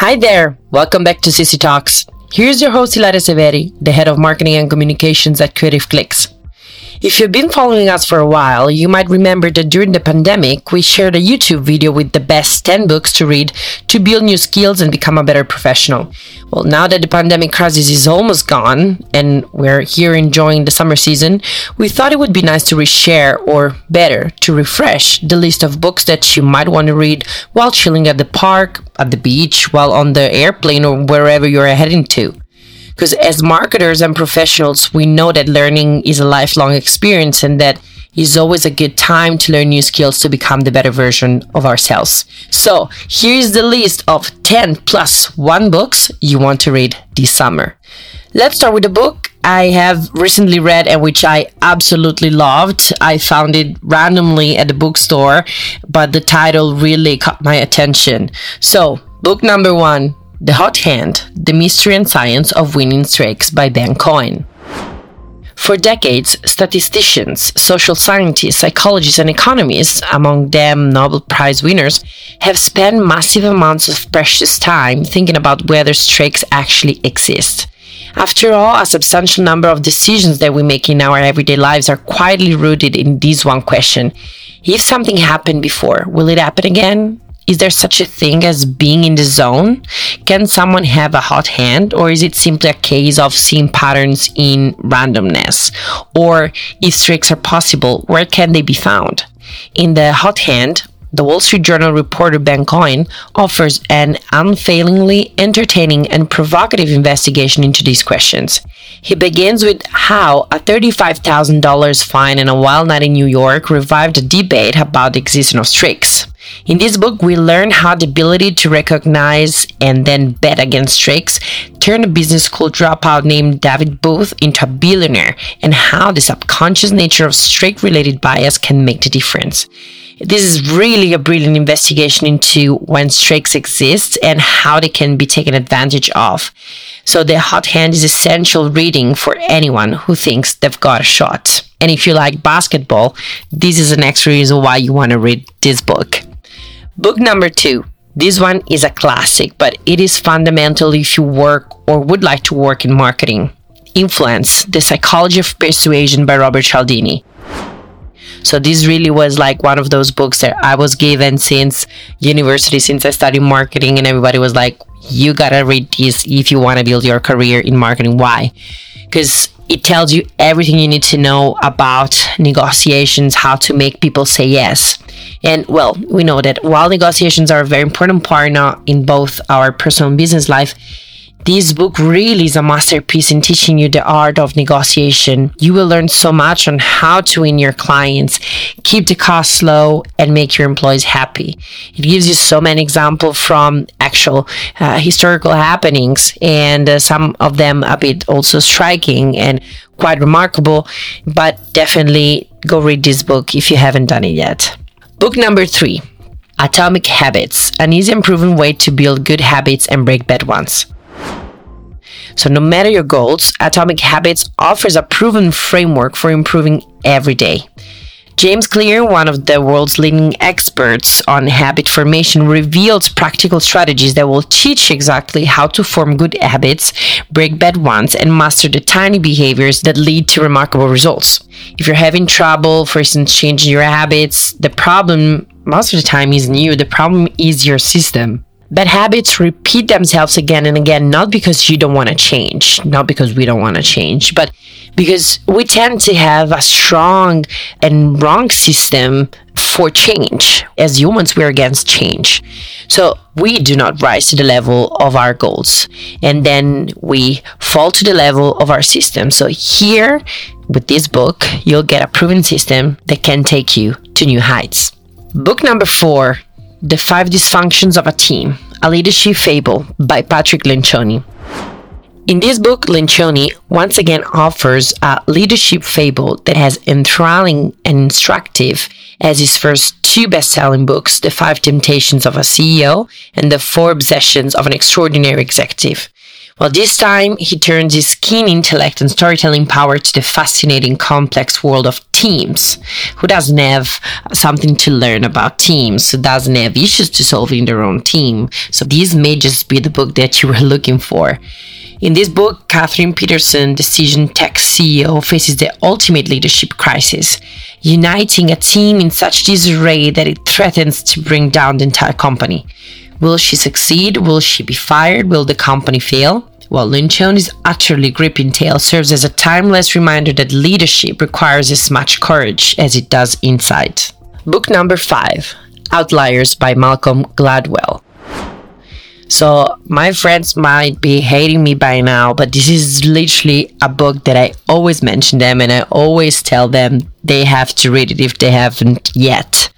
Hi there, welcome back to CC Talks. Here's your host Hilaria Severi, the head of marketing and communications at Creative Clicks. If you've been following us for a while, you might remember that during the pandemic, we shared a YouTube video with the best 10 books to read to build new skills and become a better professional. Well, now that the pandemic crisis is almost gone and we're here enjoying the summer season, we thought it would be nice to reshare or better, to refresh the list of books that you might want to read while chilling at the park, at the beach, while on the airplane, or wherever you're heading to. Because as marketers and professionals, we know that learning is a lifelong experience and that is always a good time to learn new skills to become the better version of ourselves. So, here's the list of 10 plus 1 books you want to read this summer. Let's start with a book I have recently read and which I absolutely loved. I found it randomly at the bookstore, but the title really caught my attention. So, book number 1 the Hot Hand The Mystery and Science of Winning Streaks by Ben Cohen. For decades, statisticians, social scientists, psychologists, and economists, among them Nobel Prize winners, have spent massive amounts of precious time thinking about whether streaks actually exist. After all, a substantial number of decisions that we make in our everyday lives are quietly rooted in this one question If something happened before, will it happen again? Is there such a thing as being in the zone? Can someone have a hot hand, or is it simply a case of seeing patterns in randomness? Or if streaks are possible, where can they be found? In the hot hand, the Wall Street Journal reporter Ben Cohen offers an unfailingly entertaining and provocative investigation into these questions. He begins with how a $35,000 fine and a wild night in New York revived a debate about the existence of streaks. In this book, we learn how the ability to recognize and then bet against streaks turned a business school dropout named David Booth into a billionaire and how the subconscious nature of streak related bias can make the difference. This is really a brilliant investigation into when streaks exist and how they can be taken advantage of. So, the hot hand is essential reading for anyone who thinks they've got a shot. And if you like basketball, this is an extra reason why you want to read this book. Book number two. This one is a classic, but it is fundamental if you work or would like to work in marketing. Influence The Psychology of Persuasion by Robert Cialdini. So this really was like one of those books that I was given since university, since I studied marketing, and everybody was like, you gotta read this if you want to build your career in marketing. Why? Because it tells you everything you need to know about negotiations, how to make people say yes. And well, we know that while negotiations are a very important part in both our personal and business life, this book really is a masterpiece in teaching you the art of negotiation. You will learn so much on how to win your clients, keep the costs low, and make your employees happy. It gives you so many examples from actual uh, historical happenings, and uh, some of them a bit also striking and quite remarkable. But definitely go read this book if you haven't done it yet. Book number three Atomic Habits An easy and proven way to build good habits and break bad ones. So, no matter your goals, Atomic Habits offers a proven framework for improving every day. James Clear, one of the world's leading experts on habit formation, reveals practical strategies that will teach exactly how to form good habits, break bad ones, and master the tiny behaviors that lead to remarkable results. If you're having trouble, for instance, changing your habits, the problem most of the time isn't you, the problem is your system. Bad habits repeat themselves again and again, not because you don't want to change, not because we don't want to change, but because we tend to have a strong and wrong system for change. As humans, we're against change. So we do not rise to the level of our goals. And then we fall to the level of our system. So here, with this book, you'll get a proven system that can take you to new heights. Book number four The Five Dysfunctions of a Team A Leadership Fable by Patrick Lencioni. In this book, Lencioni once again offers a leadership fable that has enthralling and instructive as his first two best-selling books, The Five Temptations of a CEO and The Four Obsessions of an Extraordinary Executive. Well, this time he turns his keen intellect and storytelling power to the fascinating, complex world of teams. Who doesn't have something to learn about teams? Who doesn't have issues to solve in their own team? So this may just be the book that you were looking for. In this book, Kathryn Petersen, Decision Tech CEO, faces the ultimate leadership crisis, uniting a team in such disarray that it threatens to bring down the entire company. Will she succeed? Will she be fired? Will the company fail? Well, Lencioni's utterly gripping tale serves as a timeless reminder that leadership requires as much courage as it does insight. Book number five Outliers by Malcolm Gladwell. So my friends might be hating me by now, but this is literally a book that I always mention them and I always tell them they have to read it if they haven't yet.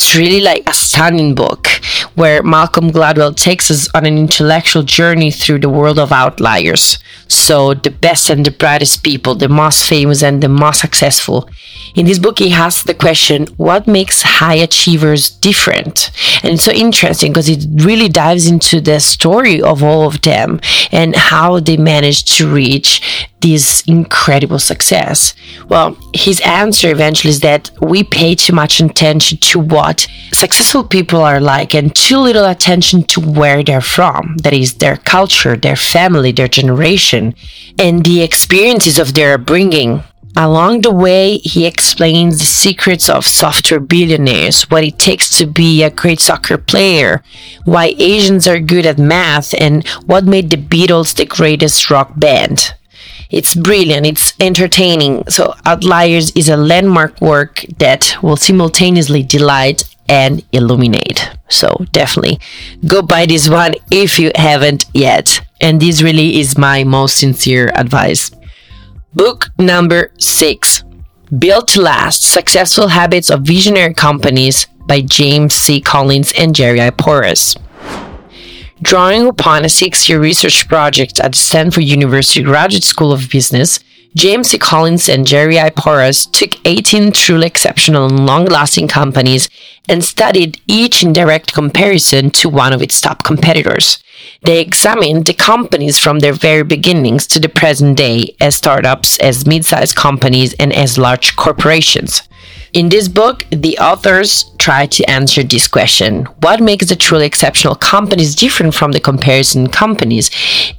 It's really like a stunning book where Malcolm Gladwell takes us on an intellectual journey through the world of outliers. So, the best and the brightest people, the most famous and the most successful. In this book, he asks the question what makes high achievers different? And it's so interesting because it really dives into the story of all of them and how they managed to reach this incredible success? Well, his answer eventually is that we pay too much attention to what successful people are like and too little attention to where they're from. That is, their culture, their family, their generation, and the experiences of their upbringing. Along the way, he explains the secrets of software billionaires, what it takes to be a great soccer player, why Asians are good at math, and what made the Beatles the greatest rock band. It's brilliant, it's entertaining. So, Outliers is a landmark work that will simultaneously delight and illuminate. So, definitely go buy this one if you haven't yet. And this really is my most sincere advice. Book number six Built to Last Successful Habits of Visionary Companies by James C. Collins and Jerry I. Porras. Drawing upon a six year research project at Stanford University Graduate School of Business, James C. Collins and Jerry I. Porras took 18 truly exceptional and long lasting companies and studied each in direct comparison to one of its top competitors. They examined the companies from their very beginnings to the present day as startups, as mid sized companies, and as large corporations. In this book, the authors try to answer this question What makes the truly exceptional companies different from the comparison companies?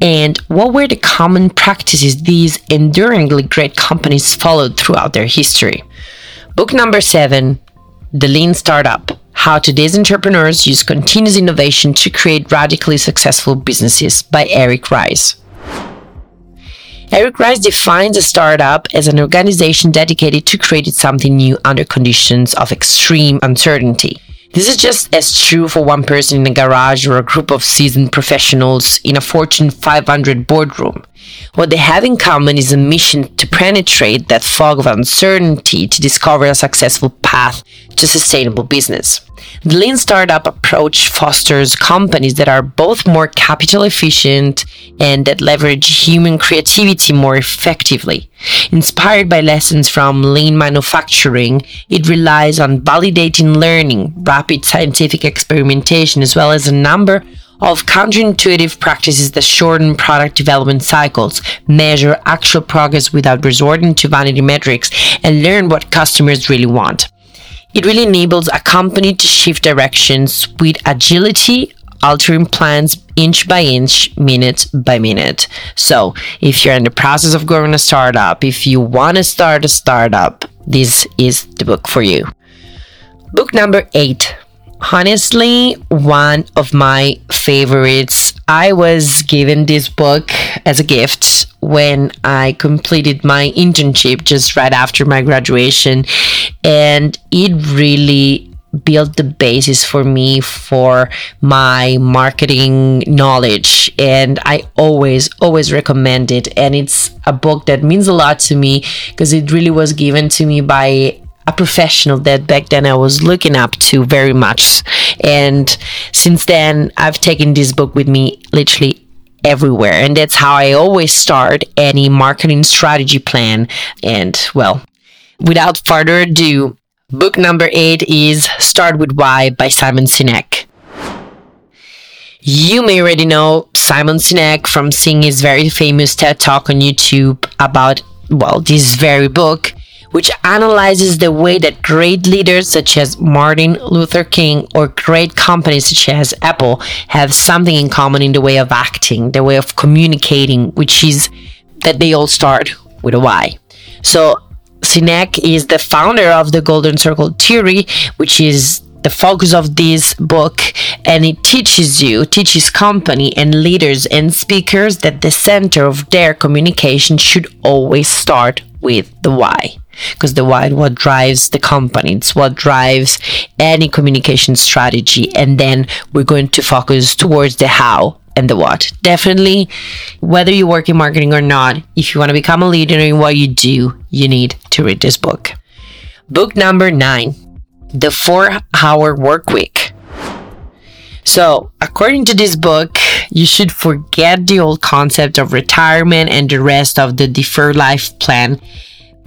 And what were the common practices these enduringly great companies followed throughout their history? Book number seven The Lean Startup How Today's Entrepreneurs Use Continuous Innovation to Create Radically Successful Businesses by Eric Ries. Eric Ries defines a startup as an organization dedicated to creating something new under conditions of extreme uncertainty. This is just as true for one person in a garage or a group of seasoned professionals in a Fortune 500 boardroom. What they have in common is a mission to penetrate that fog of uncertainty to discover a successful path to sustainable business. The lean startup approach fosters companies that are both more capital efficient and that leverage human creativity more effectively. Inspired by lessons from lean manufacturing, it relies on validating learning, rapid scientific experimentation, as well as a number of counterintuitive practices that shorten product development cycles, measure actual progress without resorting to vanity metrics, and learn what customers really want. It really enables a company to shift directions with agility, altering plans inch by inch, minute by minute. So, if you're in the process of growing a startup, if you want to start a startup, this is the book for you. Book number eight honestly one of my favorites. I was given this book as a gift when I completed my internship just right after my graduation, and it really built the basis for me for my marketing knowledge and i always always recommend it. And it's a book that means a lot to me because it really was given to me by a professional that back then I was looking up to very much. And since then, I've taken this book with me literally everywhere. And that's how I always start any marketing strategy plan. And well, without further ado, book number eight is Start with Why by Simon Sinek. You may already know Simon Sinek from seeing his very famous TED Talk on YouTube about, well, this very book which analyzes the way that great leaders such as Martin Luther King or great companies such as Apple have something in common in the way of acting, the way of communicating, which is that they all start with a why. So Sinek is the founder of the Golden Circle Theory, which is the focus of this book and it teaches you teaches company and leaders and speakers that the center of their communication should always start with the why. Because the why what drives the company. It's what drives any communication strategy. And then we're going to focus towards the how and the what. Definitely whether you work in marketing or not if you want to become a leader in what you do you need to read this book. Book number nine the four hour work week so, according to this book, you should forget the old concept of retirement and the rest of the deferred life plan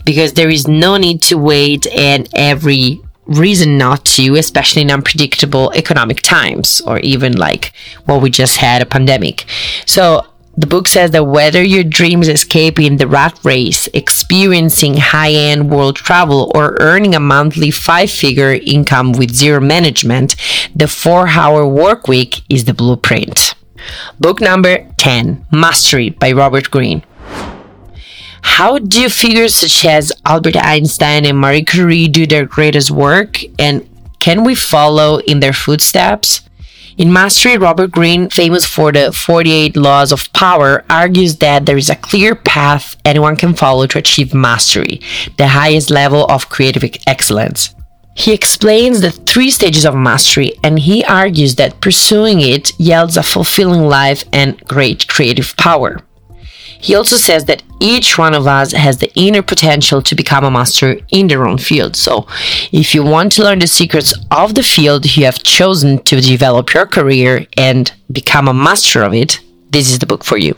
because there is no need to wait and every reason not to, especially in unpredictable economic times or even like what we just had a pandemic. So the book says that whether your dream is escaping the rat race, experiencing high end world travel, or earning a monthly five figure income with zero management, the four hour work week is the blueprint. Book number 10 Mastery by Robert Greene. How do figures such as Albert Einstein and Marie Curie do their greatest work? And can we follow in their footsteps? In Mastery, Robert Greene, famous for the 48 Laws of Power, argues that there is a clear path anyone can follow to achieve mastery, the highest level of creative excellence. He explains the three stages of mastery and he argues that pursuing it yields a fulfilling life and great creative power. He also says that each one of us has the inner potential to become a master in their own field. So, if you want to learn the secrets of the field you have chosen to develop your career and become a master of it, this is the book for you.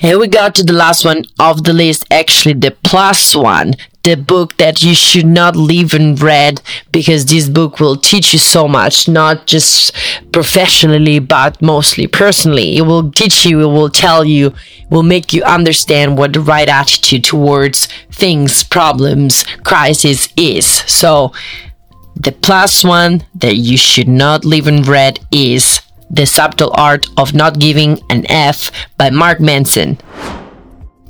And we got to the last one of the list, actually the plus one the book that you should not leave unread because this book will teach you so much, not just professionally, but mostly personally. It will teach you, it will tell you, will make you understand what the right attitude towards things, problems, crisis is. So, the plus one that you should not leave unread is The Subtle Art of Not Giving an F by Mark Manson.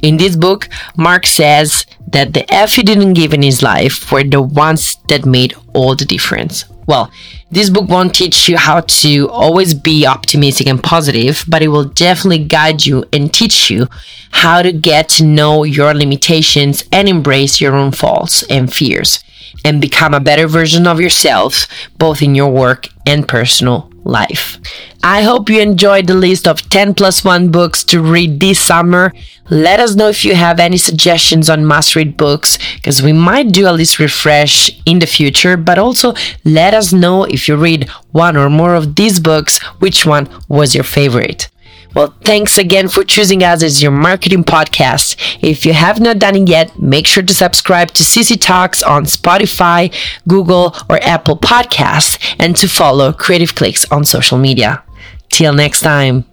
In this book, Mark says that the F he didn't give in his life were the ones that made all the difference. Well, this book won't teach you how to always be optimistic and positive, but it will definitely guide you and teach you how to get to know your limitations and embrace your own faults and fears and become a better version of yourself, both in your work and personal life. I hope you enjoyed the list of 10 plus 1 books to read this summer. Let us know if you have any suggestions on must read books, because we might do a list refresh in the future, but also let us know if you read one or more of these books, which one was your favorite. Well, thanks again for choosing us as your marketing podcast. If you have not done it yet, make sure to subscribe to CC Talks on Spotify, Google, or Apple Podcasts, and to follow Creative Clicks on social media. Till next time.